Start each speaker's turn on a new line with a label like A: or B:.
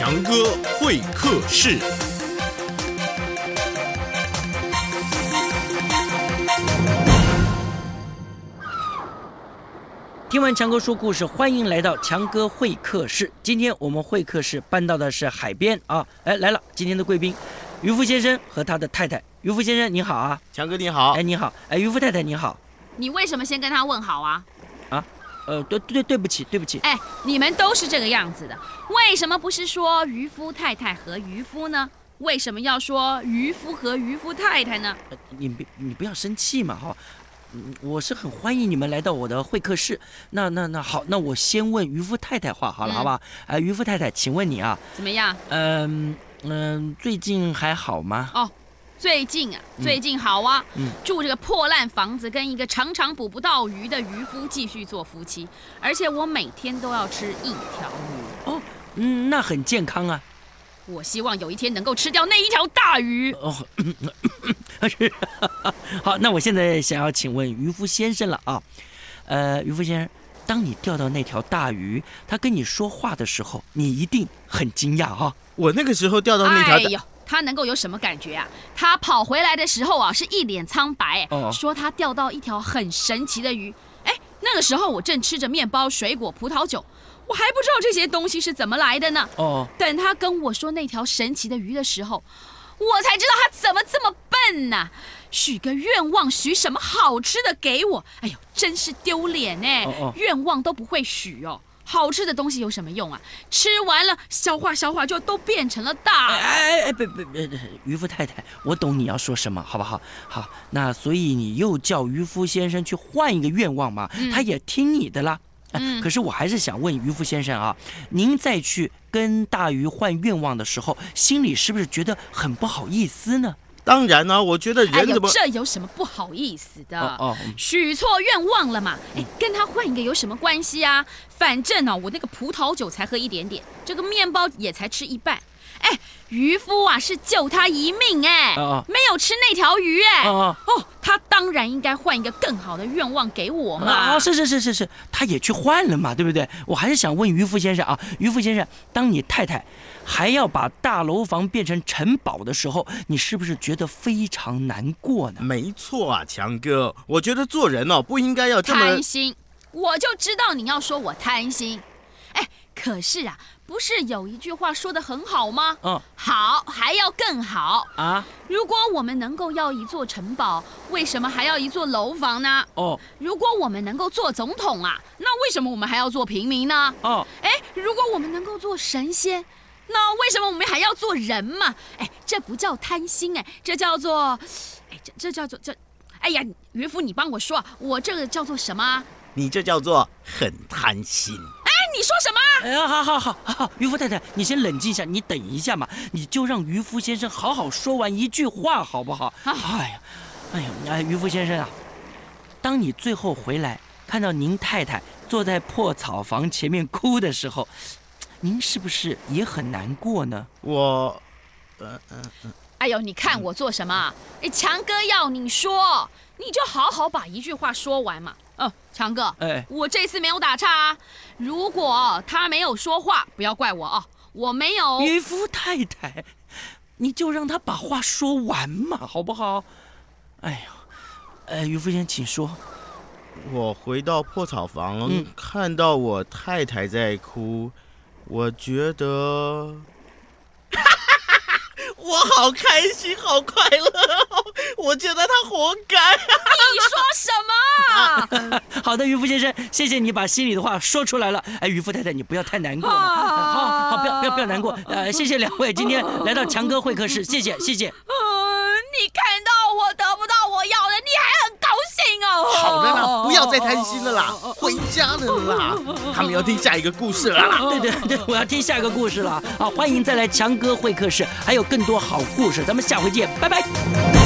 A: 强哥会客室。
B: 听完强哥说故事，欢迎来到强哥会客室。今天我们会客室搬到的是海边啊，哎来了，今天的贵宾，渔夫先生和他的太太。渔夫先生你好啊，
A: 强哥你好
B: 哎，你好，哎渔夫太太你好，
C: 你为什么先跟他问好啊？
B: 呃对对对不起对不起，
C: 哎，你们都是这个样子的，为什么不是说渔夫太太和渔夫呢？为什么要说渔夫和渔夫太太呢？
B: 呃你别你不要生气嘛哈。嗯我是很欢迎你们来到我的会客室。那那那好，那我先问渔夫太太话好了，
C: 嗯
B: 好不好？哎、渔夫太太，请问你啊，
C: 怎么样？
B: 嗯嗯、最近还好吗？
C: 哦，最近啊，最近好啊，
B: 嗯
C: 住这个破烂房子，跟一个常常捕不到鱼的渔夫继续做夫妻，而且我每天都要吃一条鱼。
B: 哦，嗯，那很健康啊。
C: 我希望有一天能够吃掉那一条大鱼。
B: 哦，是，好，那我现在想要请问渔夫先生了啊，呃，渔夫先生，当你钓到那条大鱼，他跟你说话的时候，你一定很惊讶哈、
A: 我那个时候钓到那条大，
C: 他能够有什么感觉啊？他跑回来的时候啊，是一脸苍白，
B: 哦
C: 说他钓到一条很神奇的鱼。哎，那个时候我正吃着面包、水果、葡萄酒，我还不知道这些东西是怎么来的呢。
B: 哦，
C: 等他跟我说那条神奇的鱼的时候，我才知道他怎么这么笨呐、许个愿望，许什么好吃的给我？哎呦，真是丢脸呢！
B: 哦哦
C: 愿望都不会许哦。好吃的东西有什么用啊？吃完了消化消化就都变成了大
B: 哎哎哎，别别别，渔夫太太，我懂你要说什么，好不好？好，那所以你又叫渔夫先生去换一个愿望嘛，他也听你的啦。可是我还是想问渔夫先生啊，您再去跟大鱼换愿望的时候，心里是不是觉得很不好意思呢？
A: 当然呢、我觉得人怎么、
C: 这有什么不好意思的？
B: 哦哦嗯
C: 许错愿望了嘛？哎，跟他换一个有什么关系啊？反正呢、我那个葡萄酒才喝一点点，这个面包也才吃一半。哎，渔夫啊是救他一命哎，没有吃那条鱼哎。
B: 哦
C: 哦，他当然应该换一个更好的愿望给我嘛。
B: 啊，是是是是是，他也去换了嘛，对不对？我还是想问渔夫先生啊，渔夫先生，当你太太还要把大楼房变成城堡的时候，你是不是觉得非常难过呢？
A: 没错啊，强哥，我觉得做人哦不应该要这么
C: 贪心，我就知道你要说我贪心。哎，可是啊，不是有一句话说的很好吗？
B: 嗯
C: 好还要更好。
B: 啊
C: 如果我们能够要一座城堡，为什么还要一座楼房呢？
B: 哦
C: 如果我们能够做总统啊，那为什么我们还要做平民呢？
B: 哦
C: 哎，如果我们能够做神仙，那为什么我们还要做人嘛？哎，这不叫贪心，哎，这叫做，哎，这这叫做这，哎呀，渔夫，你帮我说，我这个叫做什么啊？
A: 你这叫做很贪心。
C: 哎，你说什么？
B: 哎呀，好好好好，渔夫太太，你先冷静一下，你等一下嘛，你就让渔夫先生好好说完一句话，好不好？
C: 啊
B: 哎呀，哎呀，哎，渔夫先生啊，当你最后回来看到您太太坐在破草房前面哭的时候，您是不是也很难过呢？
A: 我
C: 哎呦，你看我做什么啊？哎，强哥要你说，你就好好把一句话说完嘛。嗯，强哥，
B: 哎
C: 我这次没有打岔啊。如果他没有说话，不要怪我啊，我没有。
B: 渔夫太太，你就让他把话说完嘛，好不好？哎呦，呃，渔夫先生，请说。
A: 我回到破草房，
B: 嗯
A: 看到我太太在哭，我觉得。我好开心，好快乐，我觉得他活该。
C: 你说什么啊？
B: 好的，渔夫先生，谢谢你把心里的话说出来了。哎，渔夫太太，你不要太难过嘛。
C: 啊
B: 好好，不要不要不要难过。呃，谢谢两位今天来到强哥会客室，谢谢谢谢。
C: 嗯，你看到我得不到我要的，你还很高兴
A: 好的啦，不要再贪心了啦，回家了啦。他们要听下一个故事了啦。
B: 对对对，我要听下一个故事了。好，欢迎再来强哥会客室，还有更多好故事，咱们下回见，拜拜。